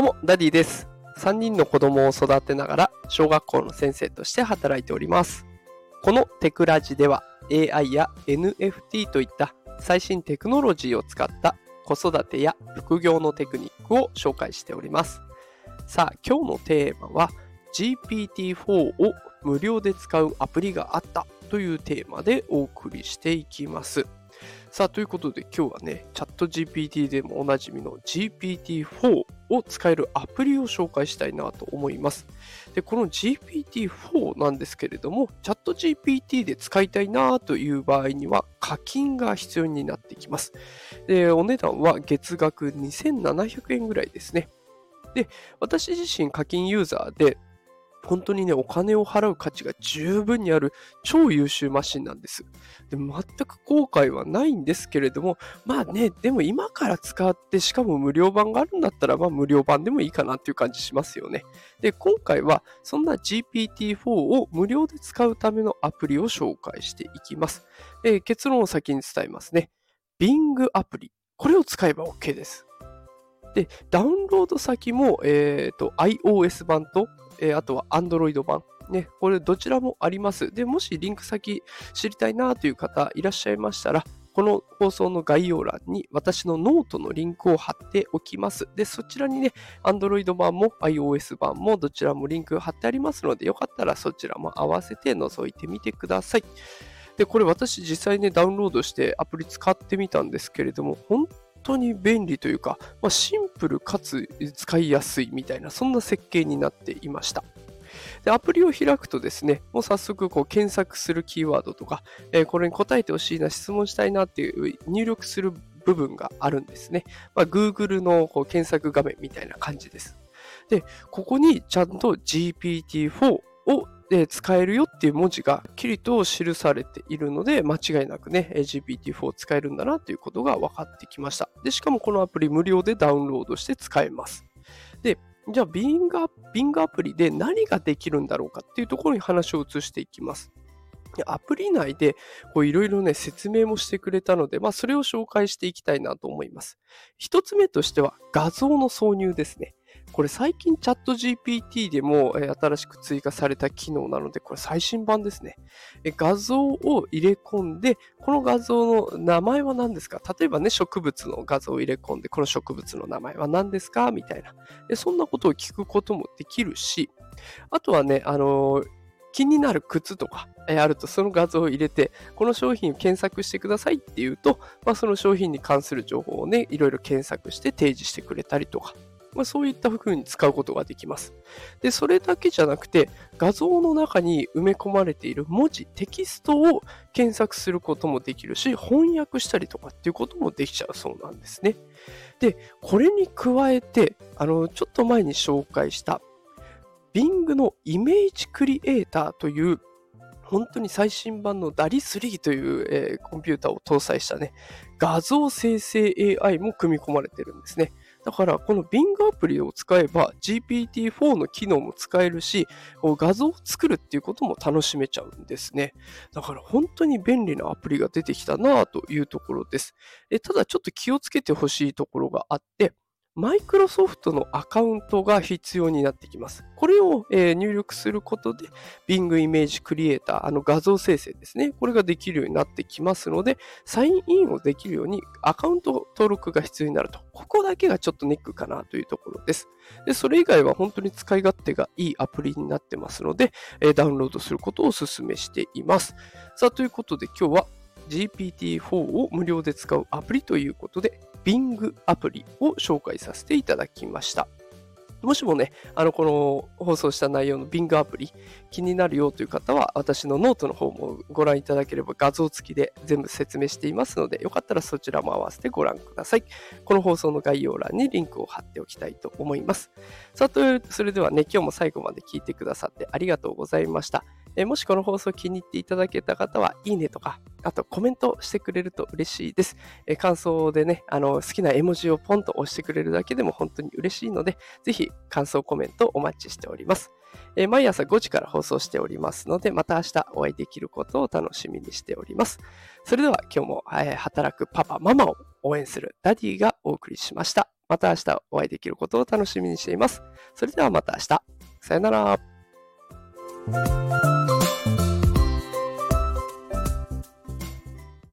どうも、ダディです。3人の子供を育てながら、小学校の先生として働いております。このテクラジでは、AI や NFT といった最新テクノロジーを使った子育てや副業のテクニックを紹介しております。さあ、今日のテーマは、GPT-4 を無料で使うアプリがあったというテーマでお送りしていきます。さあ、ということで今日はね、 ChatGPT でもおなじみの GPT-4 を使えるアプリを紹介したいなと思います。で、この GPT-4 なんですけれども、チャット GPT で使いたいなという場合には課金が必要になってきます。で、お値段は月額2700円ぐらいですね。で、私自身課金ユーザーで、本当にね、お金を払う価値が十分にある超優秀マシンなんです。で全く後悔はないんですけれども、まあね、でも今から使って、しかも無料版があるんだったら、まあ無料版でもいいかなっていう感じしますよね。で、今回はそんな GPT-4 を無料で使うためのアプリを紹介していきます。えー結論を先に伝えますね。Bing アプリ。これを使えば OK です。で、ダウンロード先も、えーと iOS 版と、えーあとは Android 版。ね、これどちらもあります。で、もしリンク先知りたいなという方いらっしゃいましたら、この放送の概要欄に私のノートのリンクを貼っておきます。で、そちらにね、Android 版も iOS 版もどちらもリンク貼ってありますので、よかったらそちらも合わせて覗いてみてください。で、これ私実際ね、ダウンロードしてアプリ使ってみたんですけれども、本当に便利というか、まあ、シンプルかつ使いやすいみたいな、そんな設計になっていました。で、アプリを開くとですね、もう早速こう検索するキーワードとか、えーこれに答えてほしいな、質問したいなっていう入力する部分があるんですね。まあ、Google のこう検索画面みたいな感じです。で、ここにちゃんと GPT-4 をえー使えるよっていう文字がはっきりと記されているので、間違いなくね、GPT-4 を使えるんだなということが分かってきました。で、しかもこのアプリ無料でダウンロードして使えます。で、じゃあ Bing ア Bing アプリで何ができるんだろうかっていうところに話を移していきます。アプリ内でいろいろね、説明もしてくれたので、まあ、それを紹介していきたいなと思います。一つ目としては、画像の挿入ですね。これ最近チャット GPT でも新しく追加された機能なので、これ最新版ですね。画像を入れ込んで、この画像の名前は何ですか？例えばね、植物の画像を入れ込んで、この植物の名前は何ですか？みたいな。そんなことを聞くこともできるし、あとはね、あの気になる靴とかあるとその画像を入れて、この商品を検索してくださいっていうと、まあ、その商品に関する情報をね、いろいろ検索して提示してくれたりとか、まあ、そういった風に使うことができます。で、それだけじゃなくて、画像の中に埋め込まれている文字、テキストを検索することもできるし、翻訳したりとかっていうこともできちゃうそうなんですね。で、これに加えて、あの、ちょっと前に紹介した、Bing のイメージクリエイターという、本当に最新版の DALI3 という、えーコンピューターを搭載したね、画像生成 AI も組み込まれてるんですね。だから、この Bing アプリを使えば GPT-4 の機能も使えるし、画像を作るっていうことも楽しめちゃうんですね。だから本当に便利なアプリが出てきたなというところです。ただちょっと気をつけてほしいところがあって、マイクロソフトのアカウントが必要になってきます。これを、えー入力することで、Bing イメージクリエイター、あの画像生成ですね。これができるようになってきますので、サインインをできるようにアカウント登録が必要になると。ここだけがちょっとネックかなというところです。で、それ以外は本当に使い勝手がいいアプリになってますので、えーダウンロードすることをお勧めしています。さあ、ということで今日は GPT-4 を無料で使うアプリということで、Bing アプリを紹介させていただきました。もしもね、あの、この放送した内容の Bing アプリ気になるよという方は、私のノートの方もご覧いただければ画像付きで全部説明していますので、よかったらそちらも合わせてご覧ください。この放送の概要欄にリンクを貼っておきたいと思います。さあ、という、それではね、今日も最後まで聞いてくださってありがとうございました。えもしこの放送気に入っていただけた方は、いいねとか、あとコメントしてくれると嬉しいです。え感想でね、あの、好きな絵文字をポンと押してくれるだけでも本当に嬉しいので、ぜひ感想コメントお待ちしております。え毎朝5時から放送しておりますので、また明日お会いできることを楽しみにしております。それでは今日も、え働くパパ、ママを応援するダディがお送りしました。また明日お会いできることを楽しみにしています。それではまた明日。さよなら。